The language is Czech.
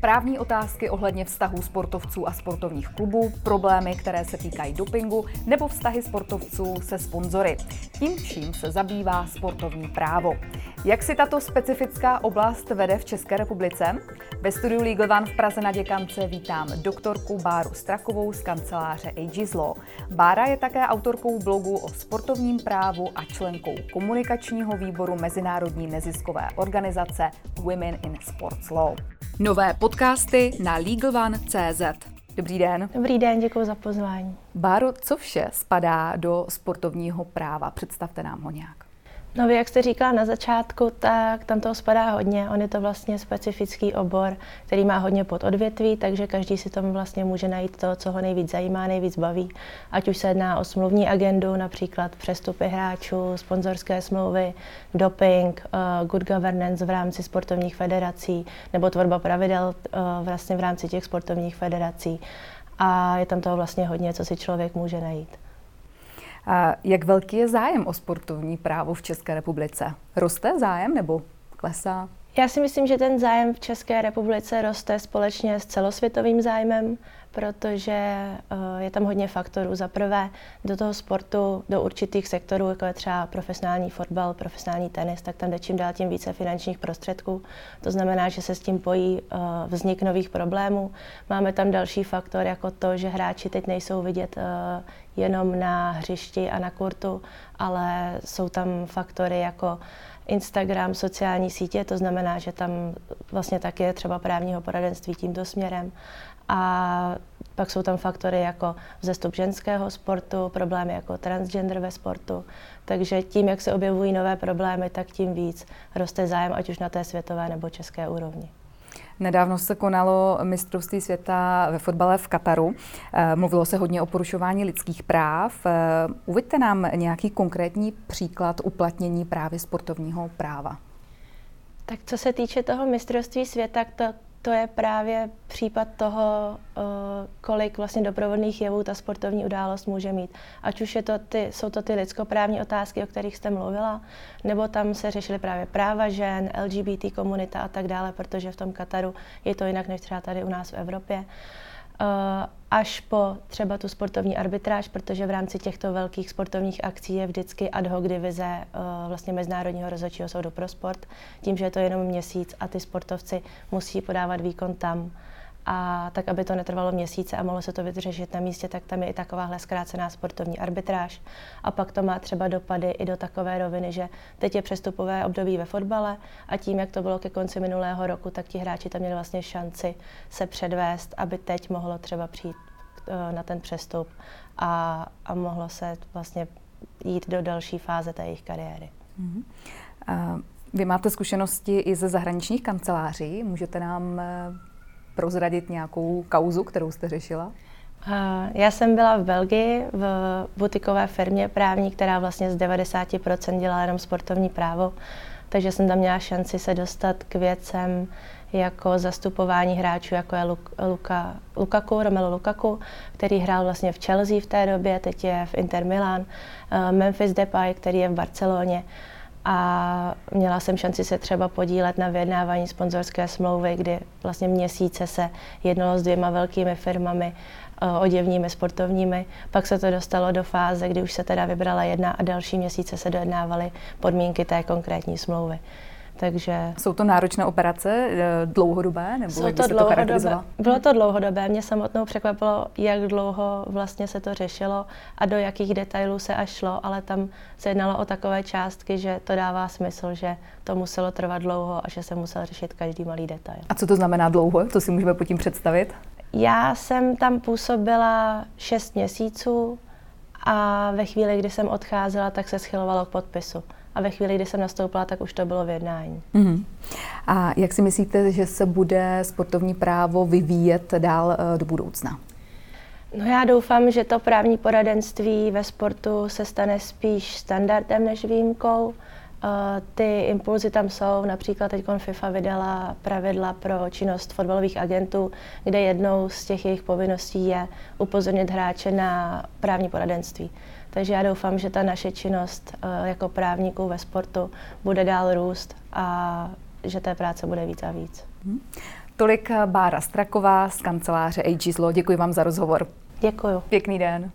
Právní otázky ohledně vztahů sportovců a sportovních klubů, problémy, které se týkají dopingu nebo vztahy sportovců se sponzory. Tím vším se zabývá sportovní právo. Jak si tato specifická oblast vede v České republice? Ve studiu Legal One v Praze na Děkance vítám doktorku Báru Strakovou z kanceláře Aegis Law. Bára je také autorkou blogu o sportovním právu a členkou komunikačního výboru Mezinárodní neziskové organizace Women in Sports Law. Nové podcasty na LegalOne.cz. Dobrý den. Dobrý den, děkuji za pozvání. Báro, co vše spadá do sportovního práva? Představte nám ho nějak. No vy, jak jste říkala na začátku, tak tam toho spadá hodně. On je to vlastně specifický obor, který má hodně pododvětví, takže každý si tam vlastně může najít to, co ho nejvíc zajímá, nejvíc baví. Ať už se jedná o smluvní agendu, například přestupy hráčů, sponzorské smlouvy, doping, uh, good governance v rámci sportovních federací, nebo tvorba pravidel uh, vlastně v rámci těch sportovních federací. A je tam toho vlastně hodně, co si člověk může najít. Jak velký je zájem o sportovní právo v České republice? Roste zájem nebo klesá? Já si myslím, že ten zájem v České republice roste společně s celosvětovým zájmem protože eh, je tam hodně faktorů. Za prvé, do toho sportu, do určitých sektorů, jako je třeba profesionální fotbal, profesionální tenis, tak tam jde čím dál tím více finančních prostředků. To znamená, že se s tím pojí eh, vznik nových problémů. Máme tam další faktor, jako to, že hráči teď nejsou vidět eh, jenom na hřišti a na kurtu, ale jsou tam faktory jako Instagram, sociální sítě, to znamená, že tam vlastně taky je třeba právního poradenství tímto směrem. A pak jsou tam faktory jako vzestup ženského sportu, problémy jako transgender ve sportu. Takže tím, jak se objevují nové problémy, tak tím víc roste zájem, ať už na té světové nebo české úrovni. Nedávno se konalo mistrovství světa ve fotbale v Kataru. Eh, mluvilo se hodně o porušování lidských práv. Eh, uveďte nám nějaký konkrétní příklad uplatnění právě sportovního práva. Tak co se týče toho mistrovství světa, to, to je právě případ toho, eh, kolik vlastně doprovodných jevů ta sportovní událost může mít. Ať už je to ty, jsou to ty lidskoprávní otázky, o kterých jste mluvila, nebo tam se řešily právě práva žen, LGBT komunita a tak dále, protože v tom Kataru je to jinak než třeba tady u nás v Evropě. Eh, až po třeba tu sportovní arbitráž, protože v rámci těchto velkých sportovních akcí je vždycky ad hoc divize eh, vlastně Mezinárodního rozhodčího soudu pro sport, tím, že je to jenom měsíc a ty sportovci musí podávat výkon tam a tak, aby to netrvalo měsíce a mohlo se to vyřešit na místě, tak tam je i takováhle zkrácená sportovní arbitráž. A pak to má třeba dopady i do takové roviny, že teď je přestupové období ve fotbale a tím, jak to bylo ke konci minulého roku, tak ti hráči tam měli vlastně šanci se předvést, aby teď mohlo třeba přijít eh, na ten přestup a, a mohlo se vlastně jít do další fáze té jejich kariéry. Mm-hmm. Uh, vy máte zkušenosti i ze zahraničních kanceláří. Můžete nám eh, prozradit nějakou kauzu, kterou jste řešila? Já jsem byla v Belgii v butikové firmě právní, která vlastně z 90% dělá jenom sportovní právo, takže jsem tam měla šanci se dostat k věcem jako zastupování hráčů, jako je Luka, Lukaku, Romelu Lukaku, který hrál vlastně v Chelsea v té době, teď je v Inter Milan, eh, Memphis Depay, který je v Barceloně a měla jsem šanci se třeba podílet na vyjednávání sponzorské smlouvy, kdy vlastně měsíce se jednalo s dvěma velkými firmami eh, oděvními, sportovními. Pak se to dostalo do fáze, kdy už se teda vybrala jedna a další měsíce se dojednávaly podmínky té konkrétní smlouvy. Takže... Jsou to náročné operace, eh, dlouhodobé, nebo Jsou jak to, dlouhodobé. to Bylo to dlouhodobé. Mě samotnou překvapilo, jak dlouho vlastně se to řešilo a do jakých detailů se až šlo, ale tam se jednalo o takové částky, že to dává smysl, že to muselo trvat dlouho a že se musel řešit každý malý detail. A co to znamená dlouho? Co si můžeme pod tím představit? Já jsem tam působila 6 měsíců a ve chvíli, kdy jsem odcházela, tak se schylovalo k podpisu a ve chvíli, kdy jsem nastoupila, tak už to bylo v jednání. Mm-hmm. A jak si myslíte, že se bude sportovní právo vyvíjet dál eh, do budoucna? No já doufám, že to právní poradenství ve sportu se stane spíš standardem než výjimkou. Ty impulzy tam jsou, například teď FIFA vydala pravidla pro činnost fotbalových agentů, kde jednou z těch jejich povinností je upozornit hráče na právní poradenství. Takže já doufám, že ta naše činnost eh, jako právníků ve sportu bude dál růst a že té práce bude víc a víc. Hmm. Tolik Bára Straková z kanceláře AG Zlo. Děkuji vám za rozhovor. Děkuji. Pěkný den.